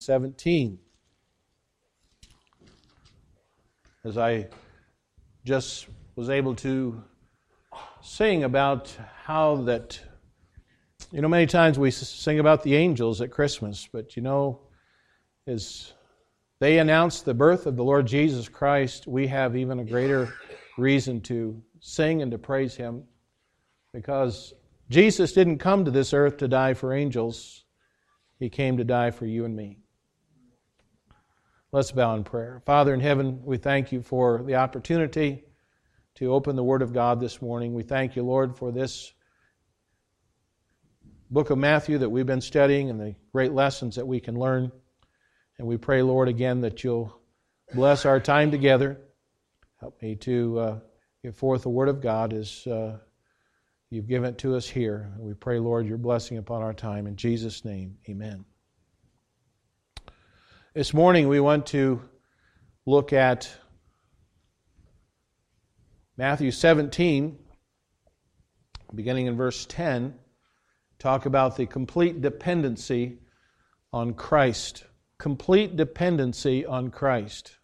17. As I just was able to sing about how that, you know, many times we sing about the angels at Christmas, but you know, as they announce the birth of the Lord Jesus Christ, we have even a greater reason to sing and to praise Him because Jesus didn't come to this earth to die for angels, He came to die for you and me. Let's bow in prayer. Father in heaven, we thank you for the opportunity to open the Word of God this morning. We thank you, Lord, for this book of Matthew that we've been studying and the great lessons that we can learn. And we pray, Lord, again that you'll bless our time together. Help me to uh, give forth the Word of God as uh, you've given it to us here. We pray, Lord, your blessing upon our time. In Jesus' name, amen. This morning we want to look at Matthew 17, beginning in verse 10, talk about the complete dependency on Christ. Complete dependency on Christ.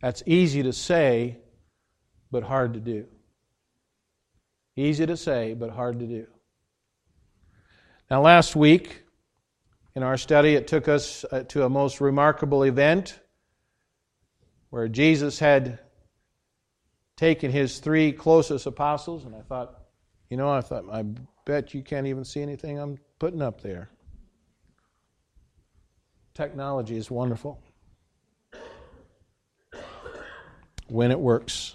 That's easy to say, but hard to do. Easy to say, but hard to do. Now, last week, in our study, it took us uh, to a most remarkable event where Jesus had taken his three closest apostles, and I thought, you know, I thought, I bet you can't even see anything I'm putting up there. Technology is wonderful when it works.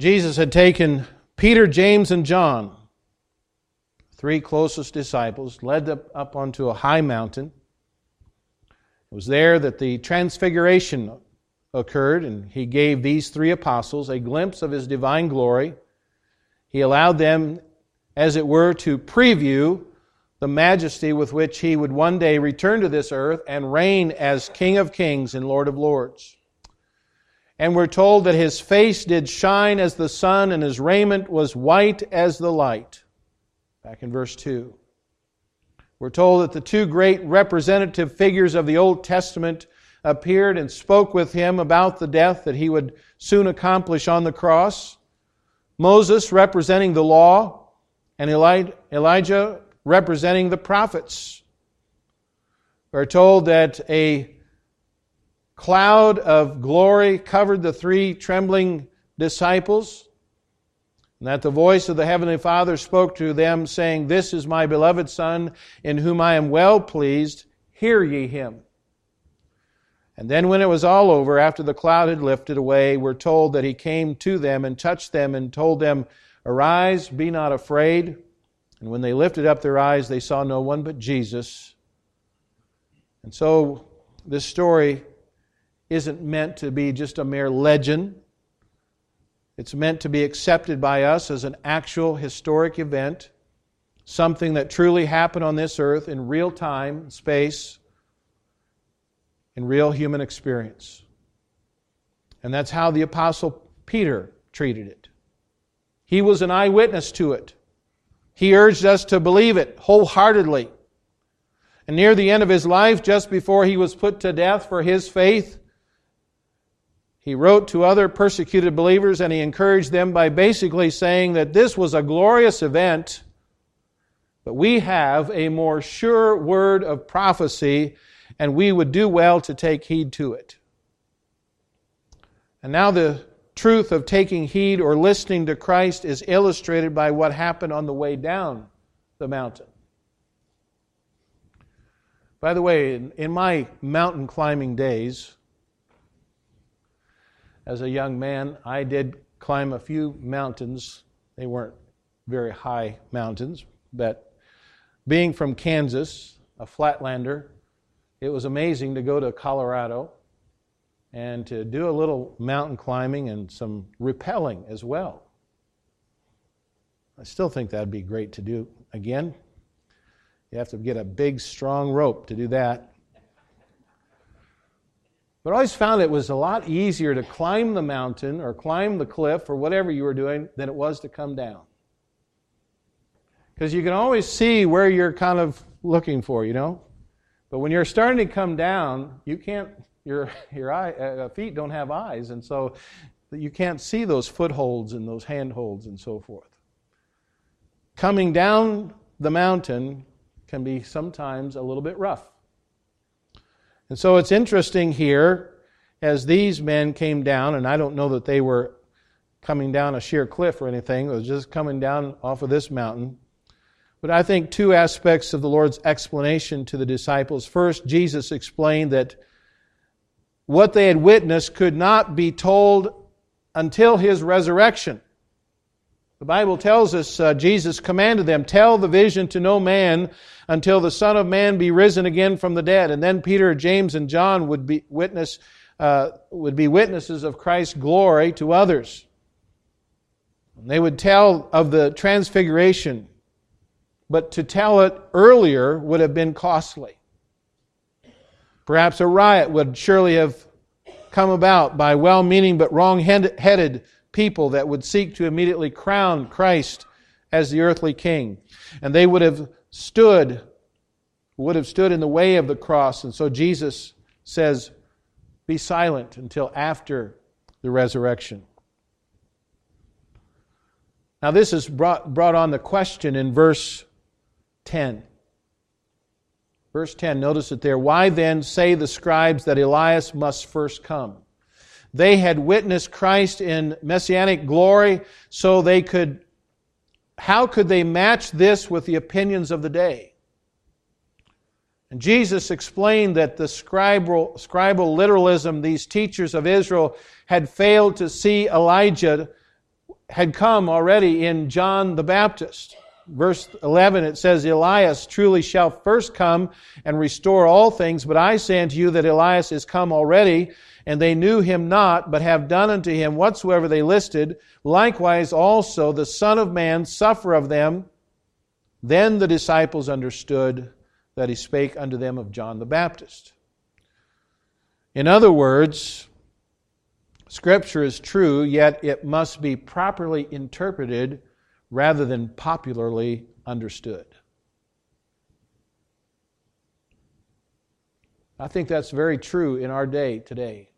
Jesus had taken Peter, James, and John three closest disciples, led them up onto a high mountain. It was there that the transfiguration occurred, and he gave these three apostles a glimpse of his divine glory. He allowed them, as it were, to preview the majesty with which he would one day return to this earth and reign as King of kings and Lord of lords. And we're told that his face did shine as the sun, and his raiment was white as the light. Back in verse 2. We're told that the two great representative figures of the Old Testament appeared and spoke with him about the death that he would soon accomplish on the cross. Moses representing the law, and Elijah representing the prophets. We're told that a cloud of glory covered the three trembling disciples and that the voice of the Heavenly Father spoke to them, saying, This is my beloved Son, in whom I am well pleased. Hear ye him. And then, when it was all over, after the cloud had lifted away, we're told that he came to them and touched them and told them, Arise, be not afraid. And when they lifted up their eyes, they saw no one but Jesus. And so, this story isn't meant to be just a mere legend. It's meant to be accepted by us as an actual historic event, something that truly happened on this earth in real time, space, in real human experience. And that's how the Apostle Peter treated it. He was an eyewitness to it. He urged us to believe it wholeheartedly. And near the end of his life, just before he was put to death for his faith, he wrote to other persecuted believers and he encouraged them by basically saying that this was a glorious event, but we have a more sure word of prophecy and we would do well to take heed to it. And now the truth of taking heed or listening to Christ is illustrated by what happened on the way down the mountain. By the way, in my mountain climbing days, as a young man, I did climb a few mountains. They weren't very high mountains, but being from Kansas, a flatlander, it was amazing to go to Colorado and to do a little mountain climbing and some rappelling as well. I still think that'd be great to do again. You have to get a big, strong rope to do that. But I always found it was a lot easier to climb the mountain or climb the cliff or whatever you were doing than it was to come down. Because you can always see where you're kind of looking for, you know? But when you're starting to come down, you can't, your, your eye, uh, feet don't have eyes, and so you can't see those footholds and those handholds and so forth. Coming down the mountain can be sometimes a little bit rough. And so it's interesting here as these men came down, and I don't know that they were coming down a sheer cliff or anything, it was just coming down off of this mountain. But I think two aspects of the Lord's explanation to the disciples. First, Jesus explained that what they had witnessed could not be told until his resurrection. The Bible tells us uh, Jesus commanded them, Tell the vision to no man until the Son of Man be risen again from the dead. And then Peter, James, and John would be, witness, uh, would be witnesses of Christ's glory to others. And they would tell of the transfiguration, but to tell it earlier would have been costly. Perhaps a riot would surely have come about by well meaning but wrong headed people that would seek to immediately crown Christ as the earthly king. And they would have stood, would have stood in the way of the cross. And so Jesus says, Be silent until after the resurrection. Now, this is brought, brought on the question in verse 10. Verse 10, notice it there. Why then say the scribes that Elias must first come? They had witnessed Christ in messianic glory, so they could, how could they match this with the opinions of the day? And Jesus explained that the scribal, scribal literalism, these teachers of Israel had failed to see Elijah had come already in John the Baptist. Verse 11, it says, Elias truly shall first come and restore all things, but I say unto you that Elias is come already, and they knew him not, but have done unto him whatsoever they listed. Likewise also the Son of Man suffer of them. Then the disciples understood that he spake unto them of John the Baptist. In other words, Scripture is true, yet it must be properly interpreted rather than popularly understood. I think that's very true in our day today.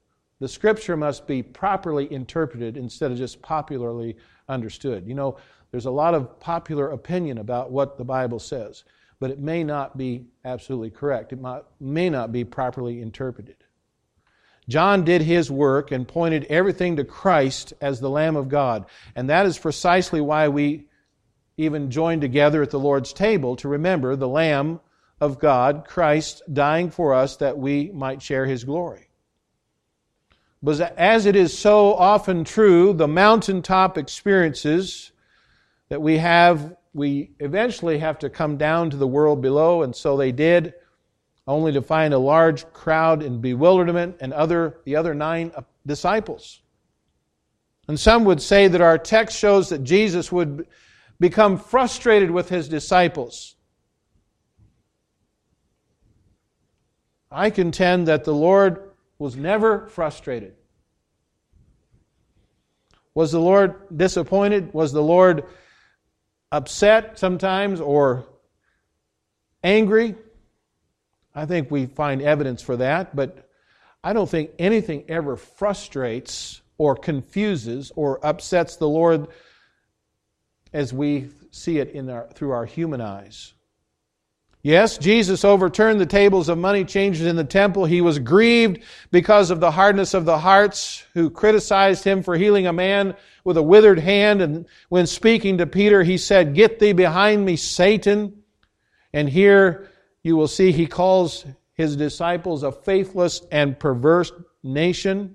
The scripture must be properly interpreted instead of just popularly understood. You know, there's a lot of popular opinion about what the Bible says, but it may not be absolutely correct. It may not be properly interpreted. John did his work and pointed everything to Christ as the Lamb of God. And that is precisely why we even join together at the Lord's table to remember the Lamb of God, Christ, dying for us that we might share his glory. But as it is so often true, the mountaintop experiences that we have, we eventually have to come down to the world below, and so they did, only to find a large crowd in bewilderment and other, the other nine uh, disciples. And some would say that our text shows that Jesus would become frustrated with his disciples. I contend that the Lord was never frustrated. Was the Lord disappointed? Was the Lord upset sometimes or angry? I think we find evidence for that, but I don't think anything ever frustrates or confuses or upsets the Lord as we see it in our, through our human eyes. Yes, Jesus overturned the tables of money changers in the temple. He was grieved because of the hardness of the hearts who criticized him for healing a man with a withered hand. And when speaking to Peter, he said, Get thee behind me, Satan. And here you will see he calls his disciples a faithless and perverse nation.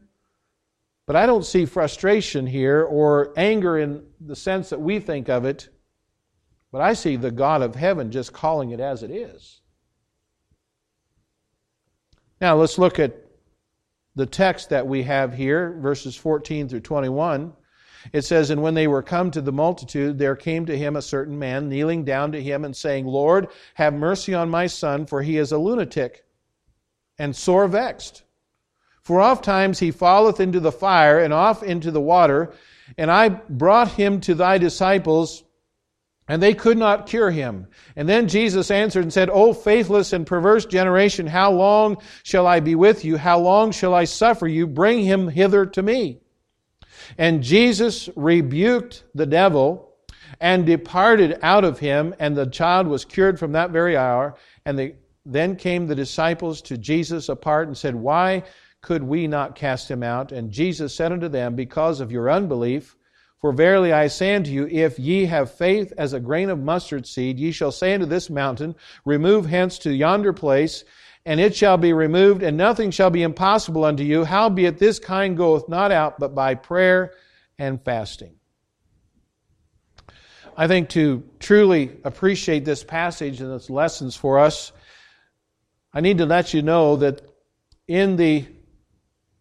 But I don't see frustration here or anger in the sense that we think of it. But I see the God of heaven just calling it as it is. Now let's look at the text that we have here, verses 14 through 21. It says, And when they were come to the multitude, there came to him a certain man, kneeling down to him and saying, Lord, have mercy on my son, for he is a lunatic and sore vexed. For oft times he falleth into the fire and off into the water. And I brought him to thy disciples, And they could not cure him. And then Jesus answered and said, O faithless and perverse generation, how long shall I be with you? How long shall I suffer you? Bring him hither to me. And Jesus rebuked the devil and departed out of him, and the child was cured from that very hour. And the, then came the disciples to Jesus apart and said, Why could we not cast him out? And Jesus said unto them, Because of your unbelief. For verily I say unto you, if ye have faith as a grain of mustard seed, ye shall say unto this mountain, Remove hence to yonder place, and it shall be removed, and nothing shall be impossible unto you. Howbeit this kind goeth not out but by prayer and fasting. I think to truly appreciate this passage and its lessons for us, I need to let you know that in the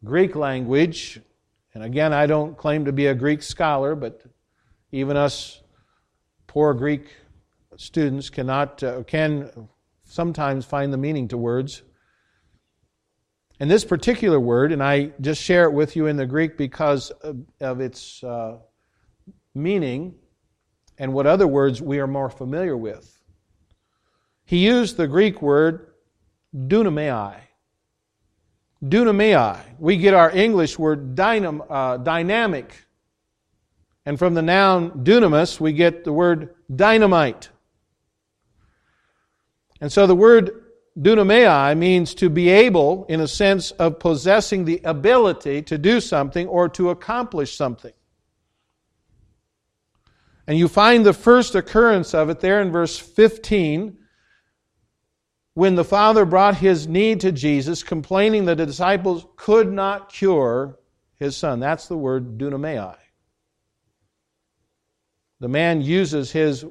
Greek language, and again, I don't claim to be a Greek scholar, but even us poor Greek students cannot uh, can sometimes find the meaning to words. And this particular word, and I just share it with you in the Greek because of, of its uh, meaning and what other words we are more familiar with. He used the Greek word dunamai. Dunamai. We get our English word dynam, uh, dynamic. And from the noun dunamis, we get the word dynamite. And so the word dunamai means to be able, in a sense of possessing the ability to do something or to accomplish something. And you find the first occurrence of it there in verse 15 when the father brought his need to Jesus, complaining that the disciples could not cure his son. That's the word dunamai. The man uses his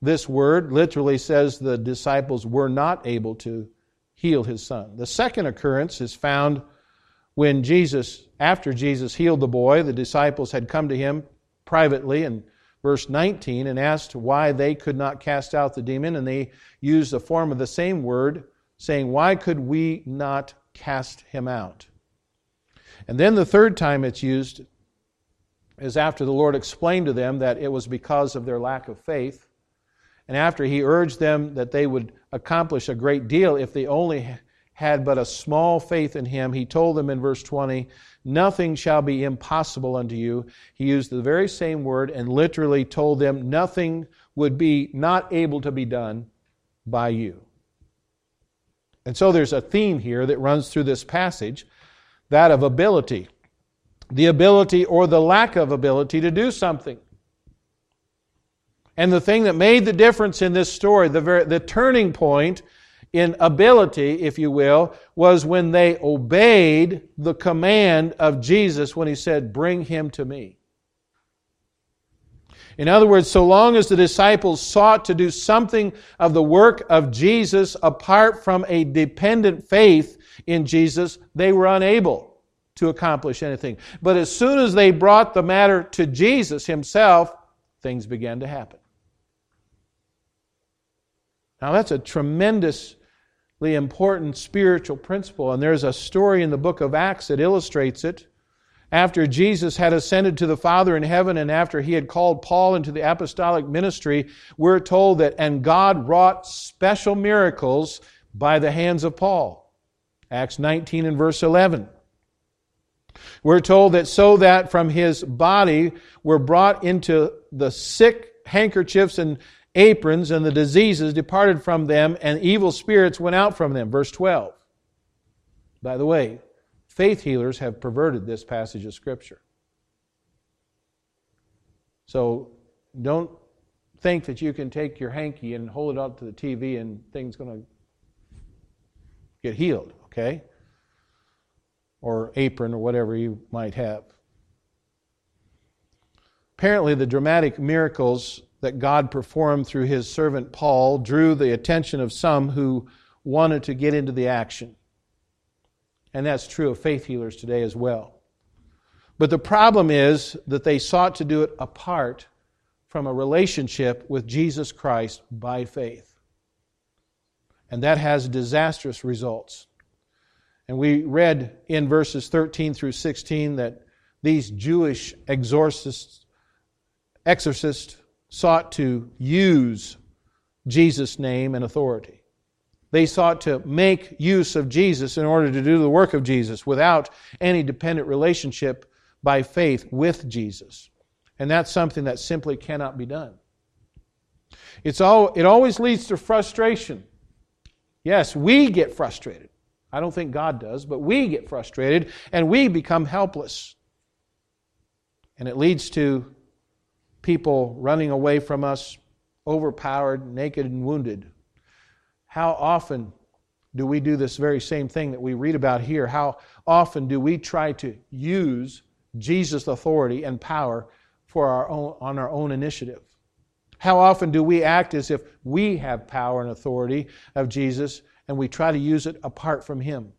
this word literally says the disciples were not able to heal his son. The second occurrence is found when Jesus, after Jesus healed the boy, the disciples had come to him privately and verse 19 and asked why they could not cast out the demon, and they used the form of the same word, saying, Why could we not cast him out? And then the third time it's used is after the Lord explained to them that it was because of their lack of faith. And after he urged them that they would accomplish a great deal if they only had but a small faith in him, he told them in verse 20 Nothing shall be impossible unto you. He used the very same word and literally told them nothing would be not able to be done by you. And so there's a theme here that runs through this passage that of ability. The ability or the lack of ability to do something. And the thing that made the difference in this story, the, very, the turning point in ability, if you will, was when they obeyed the command of Jesus when he said, Bring him to me. In other words, so long as the disciples sought to do something of the work of Jesus apart from a dependent faith in Jesus, they were unable to accomplish anything. But as soon as they brought the matter to Jesus himself, things began to happen. Now, that's a tremendous important spiritual principle. And there's a story in the book of Acts that illustrates it. After Jesus had ascended to the Father in heaven and after he had called Paul into the apostolic ministry, we're told that, and God wrought special miracles by the hands of Paul. Acts 19 and verse 11. We're told that so that from his body were brought into the sick handkerchiefs and aprons, and the diseases departed from them, and evil spirits went out from them. Verse 12. By the way, faith healers have perverted this passage of Scripture. So don't think that you can take your hanky and hold it up to the TV and things going to get healed, okay? Or apron or whatever you might have. Apparently, the dramatic miracles that God performed through his servant Paul drew the attention of some who wanted to get into the action. And that's true of faith healers today as well. But the problem is that they sought to do it apart from a relationship with Jesus Christ by faith. And that has disastrous results. And we read in verses 13 through 16 that these Jewish exorcists, exorcists sought to use Jesus' name and authority. They sought to make use of Jesus in order to do the work of Jesus without any dependent relationship by faith with Jesus. And that's something that simply cannot be done. It's all, it always leads to frustration. Yes, we get frustrated. I don't think God does, but we get frustrated and we become helpless. And it leads to people running away from us, overpowered, naked, and wounded. How often do we do this very same thing that we read about here? How often do we try to use Jesus' authority and power for our own, on our own initiative? How often do we act as if we have power and authority of Jesus and we try to use it apart from Him?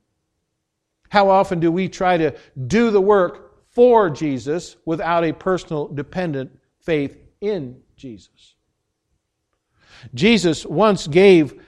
How often do we try to do the work for Jesus without a personal dependent faith in Jesus? Jesus once gave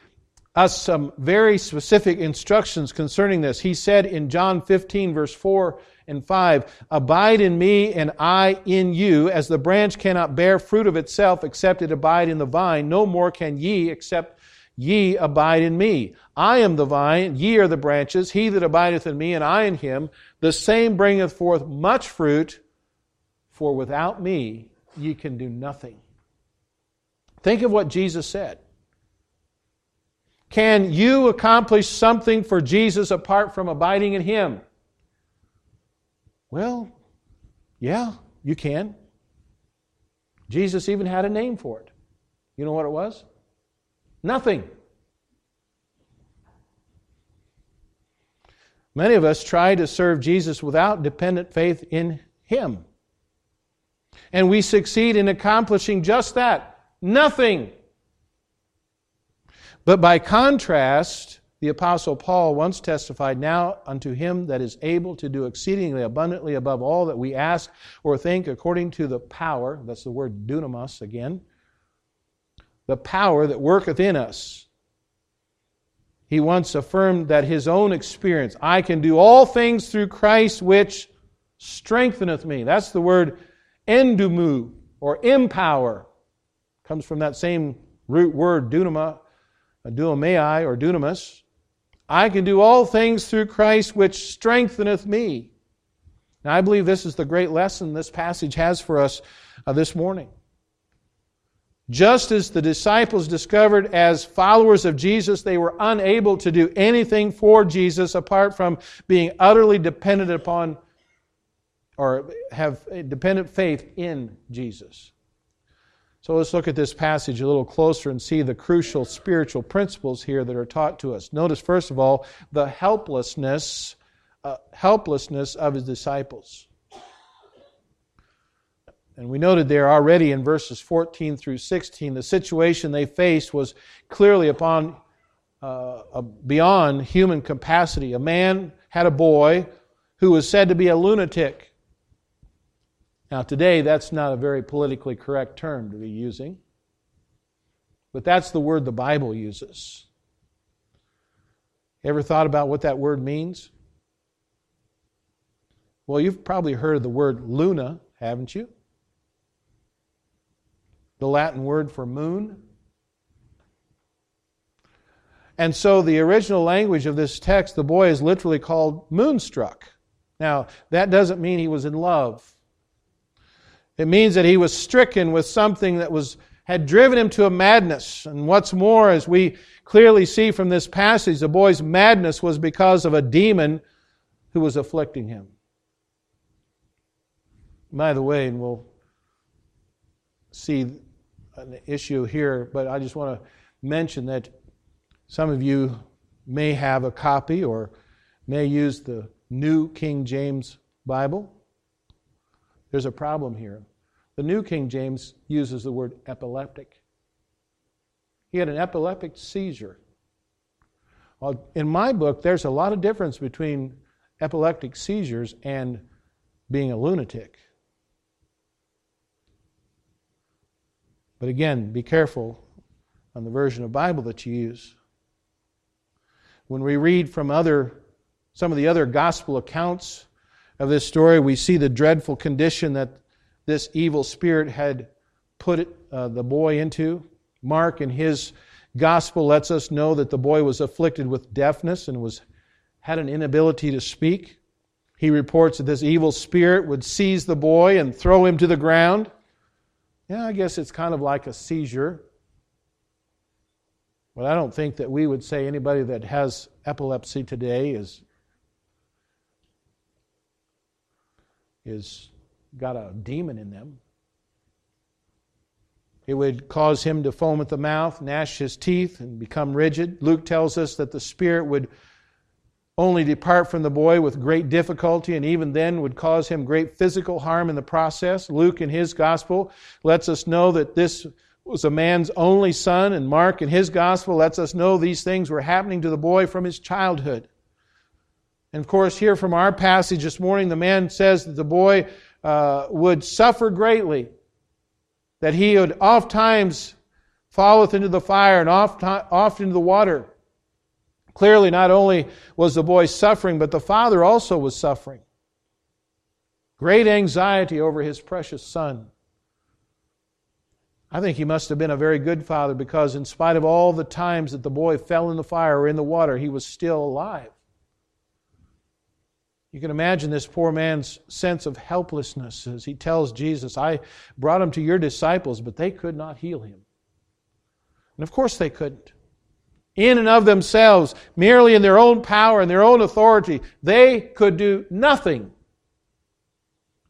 us some very specific instructions concerning this. He said in John 15, verse 4 and 5, Abide in me and I in you, as the branch cannot bear fruit of itself except it abide in the vine, no more can ye except ye abide in me. I am the vine, ye are the branches, he that abideth in me and I in him, the same bringeth forth much fruit, for without me ye can do nothing. Think of what Jesus said. Can you accomplish something for Jesus apart from abiding in Him? Well, yeah, you can. Jesus even had a name for it. You know what it was? Nothing. Many of us try to serve Jesus without dependent faith in Him. And we succeed in accomplishing just that nothing. But by contrast, the Apostle Paul once testified, Now unto him that is able to do exceedingly abundantly above all that we ask or think, according to the power, that's the word dunamis again, the power that worketh in us. He once affirmed that his own experience, I can do all things through Christ which strengtheneth me. That's the word endumu or empower. Comes from that same root word dunama, duomai or dunamis. I can do all things through Christ which strengtheneth me. Now, I believe this is the great lesson this passage has for us uh, this morning. Just as the disciples discovered as followers of Jesus, they were unable to do anything for Jesus apart from being utterly dependent upon or have dependent faith in Jesus. So let's look at this passage a little closer and see the crucial spiritual principles here that are taught to us. Notice, first of all, the helplessness, uh, helplessness of his disciples. And we noted there already in verses 14 through 16, the situation they faced was clearly upon uh, beyond human capacity. A man had a boy who was said to be a lunatic. Now, today, that's not a very politically correct term to be using, but that's the word the Bible uses. Ever thought about what that word means? Well, you've probably heard of the word luna, haven't you? The Latin word for moon. And so, the original language of this text, the boy is literally called moonstruck. Now, that doesn't mean he was in love. It means that he was stricken with something that was, had driven him to a madness. And what's more, as we clearly see from this passage, the boy's madness was because of a demon who was afflicting him. By the way, and we'll see an issue here, but I just want to mention that some of you may have a copy or may use the New King James Bible. There's a problem here. The New King James uses the word epileptic. He had an epileptic seizure. Well, in my book, there's a lot of difference between epileptic seizures and being a lunatic. But again, be careful on the version of Bible that you use. When we read from other some of the other gospel accounts of this story, we see the dreadful condition that this evil spirit had put uh, the boy into. Mark, in his gospel, lets us know that the boy was afflicted with deafness and was had an inability to speak. He reports that this evil spirit would seize the boy and throw him to the ground. Yeah, I guess it's kind of like a seizure. But I don't think that we would say anybody that has epilepsy today is is got a demon in them. It would cause him to foam at the mouth, gnash his teeth, and become rigid. Luke tells us that the spirit would only depart from the boy with great difficulty, and even then would cause him great physical harm in the process. Luke, in his gospel, lets us know that this was a man's only son, and Mark, in his gospel, lets us know these things were happening to the boy from his childhood. And of course, here from our passage this morning, the man says that the boy uh, would suffer greatly, that he would oft times falleth into the fire and oft, oft into the water. Clearly, not only was the boy suffering, but the father also was suffering. Great anxiety over his precious son. I think he must have been a very good father because, in spite of all the times that the boy fell in the fire or in the water, he was still alive. You can imagine this poor man's sense of helplessness as he tells Jesus, I brought him to your disciples, but they could not heal him. And of course they couldn't in and of themselves, merely in their own power and their own authority, they could do nothing.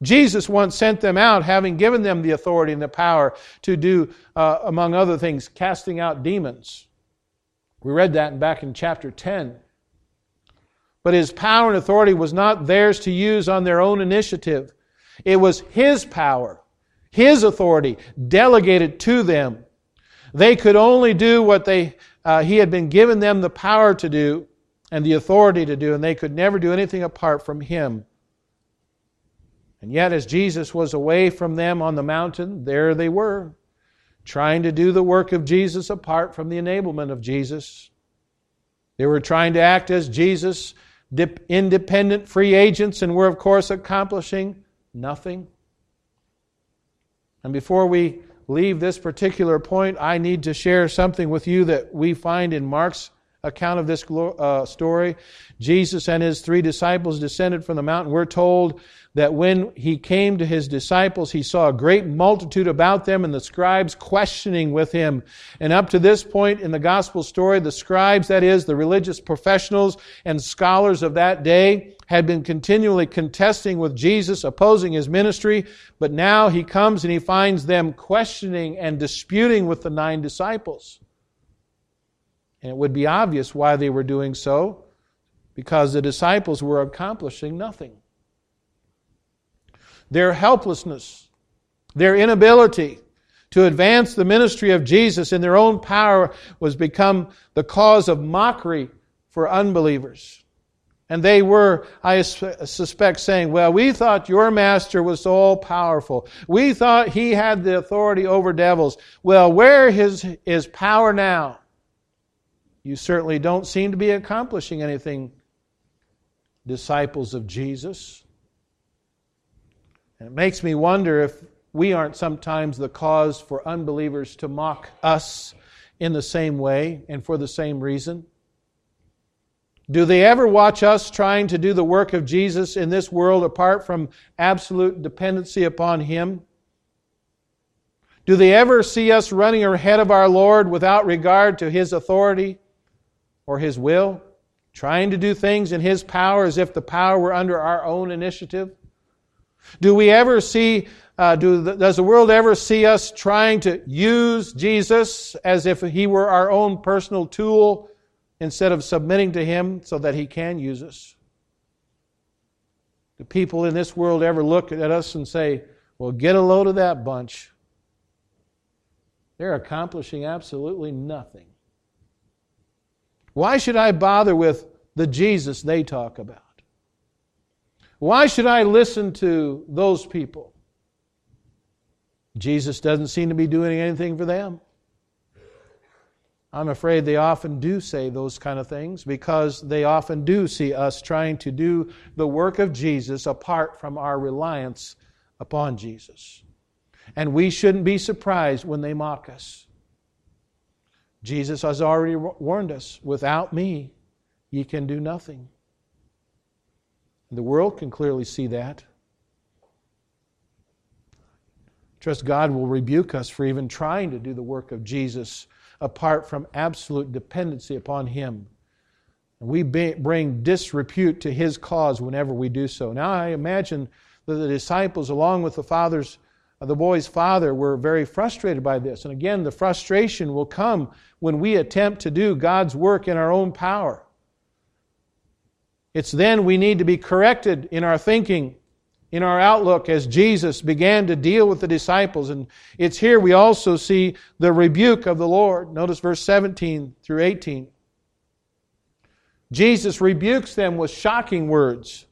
Jesus once sent them out, having given them the authority and the power to do, uh, among other things, casting out demons. We read that back in chapter 10. But his power and authority was not theirs to use on their own initiative. It was his power, his authority, delegated to them. They could only do what they uh, he had been given them the power to do and the authority to do, and they could never do anything apart from him. And yet, as Jesus was away from them on the mountain, there they were, trying to do the work of Jesus apart from the enablement of Jesus. They were trying to act as Jesus, independent free agents, and we're, of course, accomplishing nothing. And before we leave this particular point, I need to share something with you that we find in Mark's account of this uh, story. Jesus and his three disciples descended from the mountain. We're told that when he came to his disciples, he saw a great multitude about them and the scribes questioning with him. And up to this point in the gospel story, the scribes, that is, the religious professionals and scholars of that day, had been continually contesting with Jesus, opposing his ministry, but now he comes and he finds them questioning and disputing with the nine disciples. And it would be obvious why they were doing so, because the disciples were accomplishing nothing. Their helplessness, their inability to advance the ministry of Jesus in their own power was become the cause of mockery for unbelievers. And they were, I suspect, saying, Well, we thought your master was all powerful. We thought he had the authority over devils. Well, where is his power now? You certainly don't seem to be accomplishing anything, disciples of Jesus. And it makes me wonder if we aren't sometimes the cause for unbelievers to mock us in the same way and for the same reason. Do they ever watch us trying to do the work of Jesus in this world apart from absolute dependency upon Him? Do they ever see us running ahead of our Lord without regard to His authority or His will? Trying to do things in His power as if the power were under our own initiative? Do we ever see, uh, do the, does the world ever see us trying to use Jesus as if He were our own personal tool instead of submitting to Him so that He can use us? Do people in this world ever look at us and say, well, get a load of that bunch? They're accomplishing absolutely nothing. Why should I bother with the Jesus they talk about? Why should I listen to those people? Jesus doesn't seem to be doing anything for them. I'm afraid they often do say those kind of things because they often do see us trying to do the work of Jesus apart from our reliance upon Jesus. And we shouldn't be surprised when they mock us. Jesus has already warned us without me, ye can do nothing. The world can clearly see that. Trust God will rebuke us for even trying to do the work of Jesus apart from absolute dependency upon Him. And we bring disrepute to His cause whenever we do so. Now, I imagine that the disciples, along with the father's, the boy's father, were very frustrated by this. And again, the frustration will come when we attempt to do God's work in our own power. It's then we need to be corrected in our thinking, in our outlook, as Jesus began to deal with the disciples. And it's here we also see the rebuke of the Lord. Notice verse 17 through 18. Jesus rebukes them with shocking words.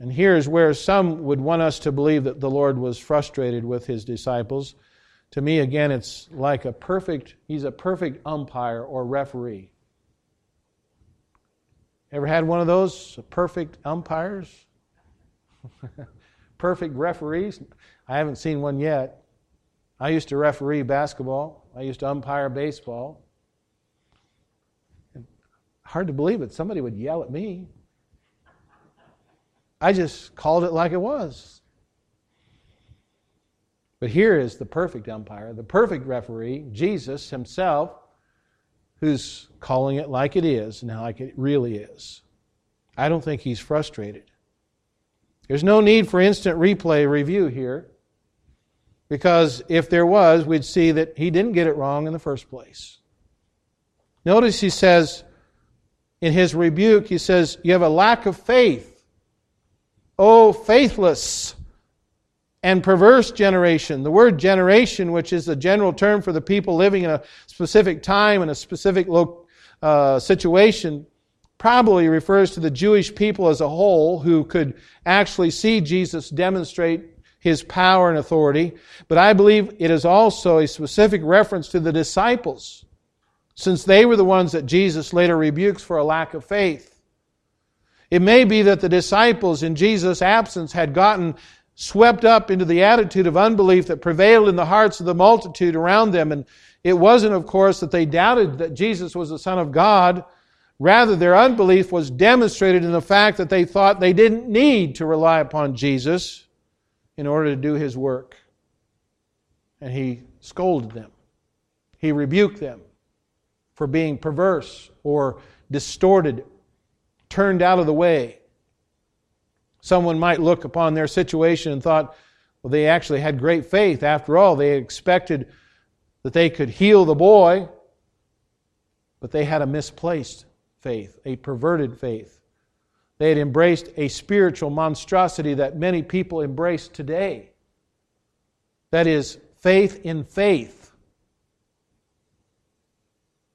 And here's where some would want us to believe that the Lord was frustrated with his disciples. To me, again, it's like a perfect, he's a perfect umpire or referee. Ever had one of those perfect umpires? perfect referees? I haven't seen one yet. I used to referee basketball, I used to umpire baseball. Hard to believe it. Somebody would yell at me. I just called it like it was. But here is the perfect umpire, the perfect referee, Jesus himself, who's calling it like it is and like it really is. I don't think he's frustrated. There's no need for instant replay review here because if there was, we'd see that he didn't get it wrong in the first place. Notice he says, in his rebuke, he says, You have a lack of faith. Oh, faithless and perverse generation. The word generation, which is a general term for the people living in a specific time and a specific lo- uh, situation, probably refers to the Jewish people as a whole who could actually see Jesus demonstrate his power and authority. But I believe it is also a specific reference to the disciples since they were the ones that Jesus later rebukes for a lack of faith. It may be that the disciples in Jesus' absence had gotten swept up into the attitude of unbelief that prevailed in the hearts of the multitude around them. And it wasn't, of course, that they doubted that Jesus was the Son of God. Rather, their unbelief was demonstrated in the fact that they thought they didn't need to rely upon Jesus in order to do his work. And he scolded them, he rebuked them for being perverse or distorted, turned out of the way. Someone might look upon their situation and thought, well, they actually had great faith. After all, they expected that they could heal the boy, but they had a misplaced faith, a perverted faith. They had embraced a spiritual monstrosity that many people embrace today. That is, faith in faith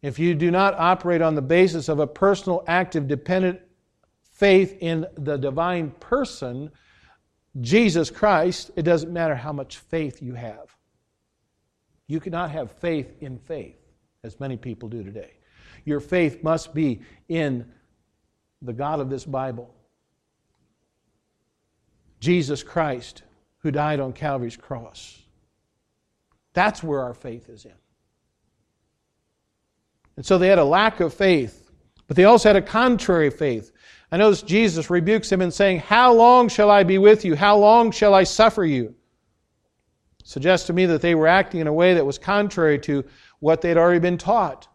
if you do not operate on the basis of a personal, active, dependent faith in the divine person, Jesus Christ, it doesn't matter how much faith you have. You cannot have faith in faith, as many people do today. Your faith must be in the God of this Bible, Jesus Christ, who died on Calvary's cross. That's where our faith is in. And so they had a lack of faith, but they also had a contrary faith. I notice Jesus rebukes them in saying, How long shall I be with you? How long shall I suffer you? Suggests to me that they were acting in a way that was contrary to what they'd already been taught.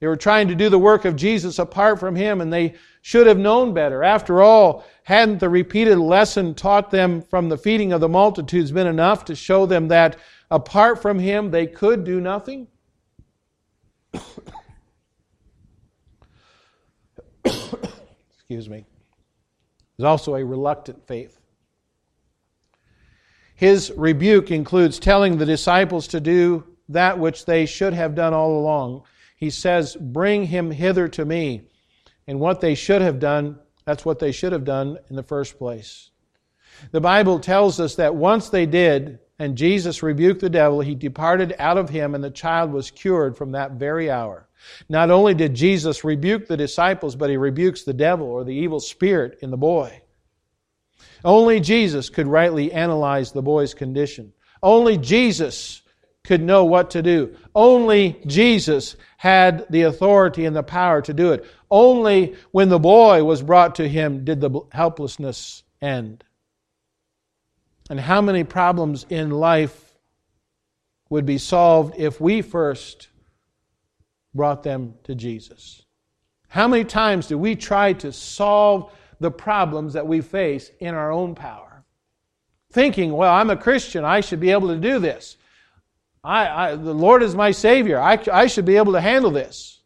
They were trying to do the work of Jesus apart from Him, and they should have known better. After all, hadn't the repeated lesson taught them from the feeding of the multitudes been enough to show them that apart from Him they could do nothing? Excuse me. There's also a reluctant faith. His rebuke includes telling the disciples to do that which they should have done all along. He says, Bring him hither to me. And what they should have done, that's what they should have done in the first place. The Bible tells us that once they did, and Jesus rebuked the devil, he departed out of him, and the child was cured from that very hour. Not only did Jesus rebuke the disciples, but he rebukes the devil or the evil spirit in the boy. Only Jesus could rightly analyze the boy's condition. Only Jesus could know what to do. Only Jesus had the authority and the power to do it. Only when the boy was brought to him did the helplessness end. And how many problems in life would be solved if we first brought them to Jesus? How many times do we try to solve the problems that we face in our own power? Thinking, well, I'm a Christian, I should be able to do this. I, I, the Lord is my Savior. I, I should be able to handle this.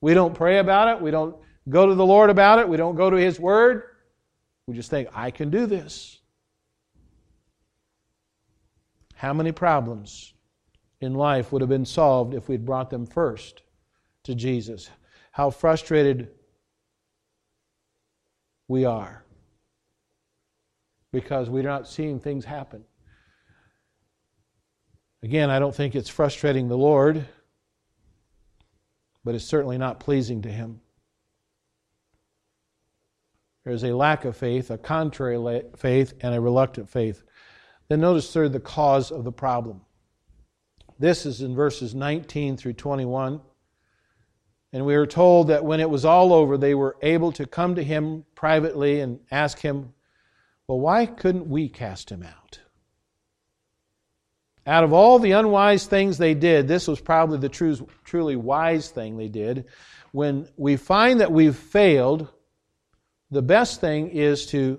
We don't pray about it. We don't go to the Lord about it. We don't go to His Word. We just think, I can do this. How many problems in life would have been solved if we'd brought them first to Jesus? How frustrated we are because we're not seeing things happen. Again, I don't think it's frustrating the Lord, but it's certainly not pleasing to Him. There's a lack of faith, a contrary faith, and a reluctant faith. Then notice, third, the cause of the problem. This is in verses 19 through 21. And we are told that when it was all over, they were able to come to him privately and ask him, Well, why couldn't we cast him out? Out of all the unwise things they did, this was probably the true, truly wise thing they did. When we find that we've failed, the best thing is to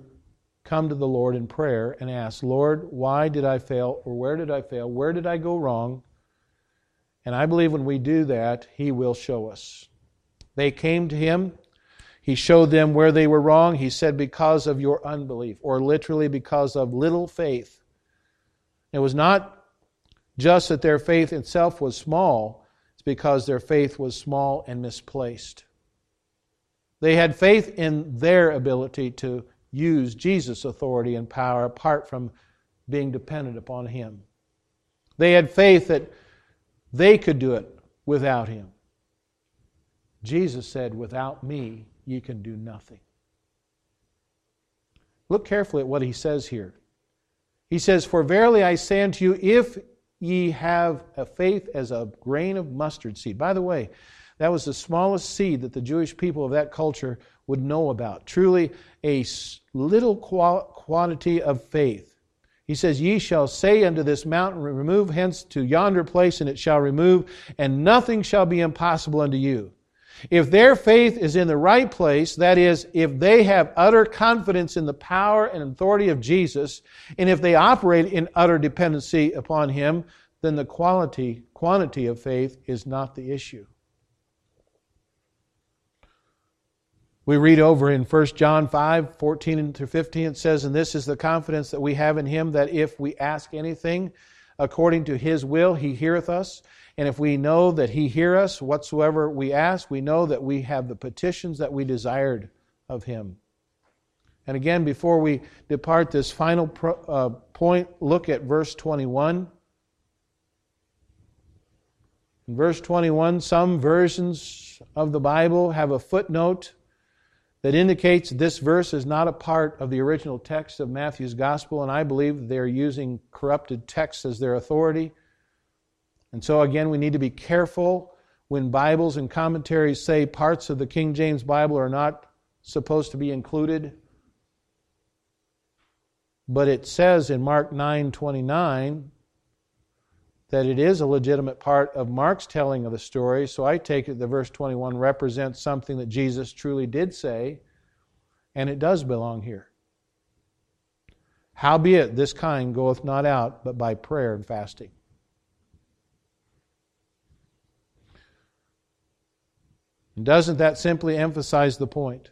come to the Lord in prayer and ask, Lord, why did I fail? Or where did I fail? Where did I go wrong? And I believe when we do that, He will show us. They came to Him. He showed them where they were wrong. He said, Because of your unbelief, or literally because of little faith. It was not just that their faith itself was small, it's because their faith was small and misplaced. They had faith in their ability to use Jesus' authority and power apart from being dependent upon Him. They had faith that they could do it without Him. Jesus said, Without me, you can do nothing. Look carefully at what He says here. He says, For verily I say unto you, if ye have a faith as a grain of mustard seed. By the way, that was the smallest seed that the Jewish people of that culture would know about. Truly, a little quantity of faith. He says, Ye shall say unto this mountain, Remove hence to yonder place, and it shall remove, and nothing shall be impossible unto you. If their faith is in the right place, that is, if they have utter confidence in the power and authority of Jesus, and if they operate in utter dependency upon Him, then the quality, quantity of faith is not the issue. We read over in 1 John 5, 14 through 15, it says, And this is the confidence that we have in Him, that if we ask anything according to His will, He heareth us. And if we know that He hear us whatsoever we ask, we know that we have the petitions that we desired of Him. And again, before we depart this final pro, uh, point, look at verse 21. In verse 21, some versions of the Bible have a footnote that indicates this verse is not a part of the original text of Matthew's Gospel, and I believe they're using corrupted texts as their authority. And so, again, we need to be careful when Bibles and commentaries say parts of the King James Bible are not supposed to be included. But it says in Mark 9:29 that it is a legitimate part of Mark's telling of the story, so I take it that verse 21 represents something that Jesus truly did say, and it does belong here. Howbeit, this kind goeth not out but by prayer and fasting. And doesn't that simply emphasize the point?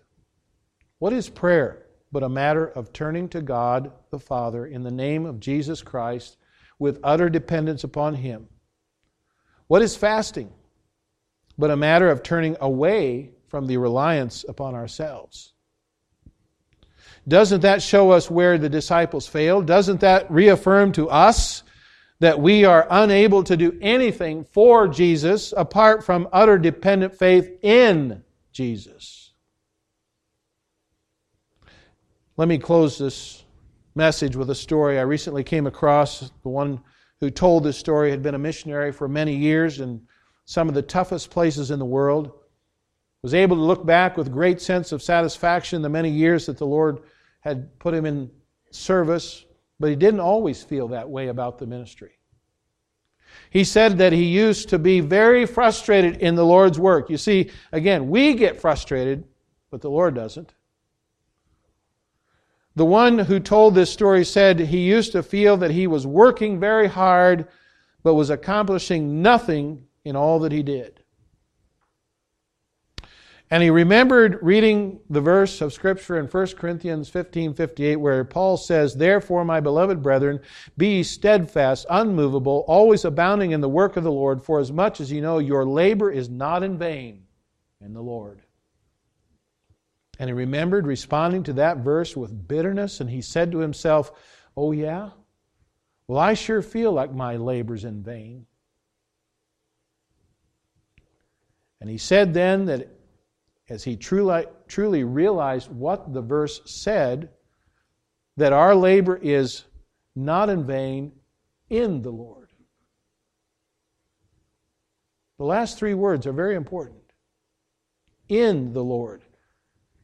What is prayer but a matter of turning to God the Father in the name of Jesus Christ with utter dependence upon Him? What is fasting but a matter of turning away from the reliance upon ourselves? Doesn't that show us where the disciples failed? Doesn't that reaffirm to us that we are unable to do anything for Jesus apart from utter dependent faith in Jesus. Let me close this message with a story I recently came across. The one who told this story had been a missionary for many years in some of the toughest places in the world. Was able to look back with great sense of satisfaction the many years that the Lord had put him in service, but he didn't always feel that way about the ministry. He said that he used to be very frustrated in the Lord's work. You see, again, we get frustrated, but the Lord doesn't. The one who told this story said he used to feel that he was working very hard, but was accomplishing nothing in all that he did. And he remembered reading the verse of Scripture in 1 Corinthians 15 58, where Paul says, Therefore, my beloved brethren, be steadfast, unmovable, always abounding in the work of the Lord, for as much as you know your labor is not in vain in the Lord. And he remembered responding to that verse with bitterness, and he said to himself, Oh, yeah? Well, I sure feel like my labor's in vain. And he said then that as he truly, truly realized what the verse said, that our labor is not in vain in the Lord. The last three words are very important. In the Lord.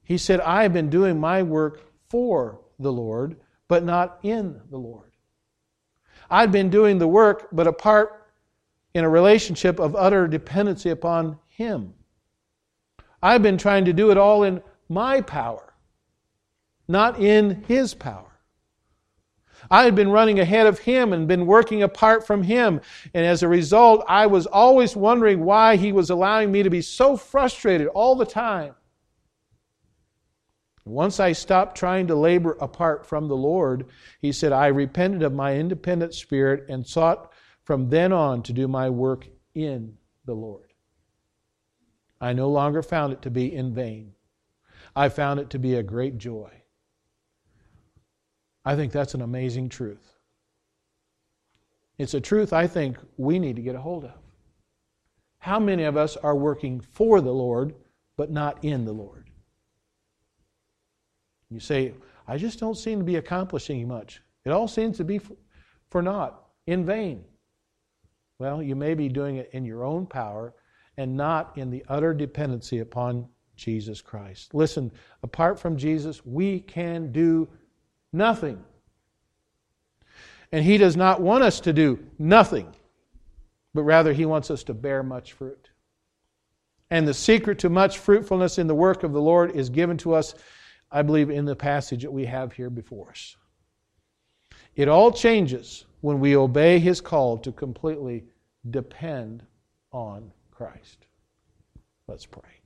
He said, I have been doing my work for the Lord, but not in the Lord. I've been doing the work, but apart in a relationship of utter dependency upon Him. I've been trying to do it all in my power, not in His power. I had been running ahead of him and been working apart from him. And as a result, I was always wondering why he was allowing me to be so frustrated all the time. Once I stopped trying to labor apart from the Lord, he said, I repented of my independent spirit and sought from then on to do my work in the Lord. I no longer found it to be in vain. I found it to be a great joy. I think that's an amazing truth. It's a truth I think we need to get a hold of. How many of us are working for the Lord, but not in the Lord? You say, I just don't seem to be accomplishing much. It all seems to be for naught, in vain. Well, you may be doing it in your own power and not in the utter dependency upon Jesus Christ. Listen, apart from Jesus, we can do nothing. And He does not want us to do nothing, but rather He wants us to bear much fruit. And the secret to much fruitfulness in the work of the Lord is given to us I believe, in the passage that we have here before us. It all changes when we obey his call to completely depend on Christ. Let's pray.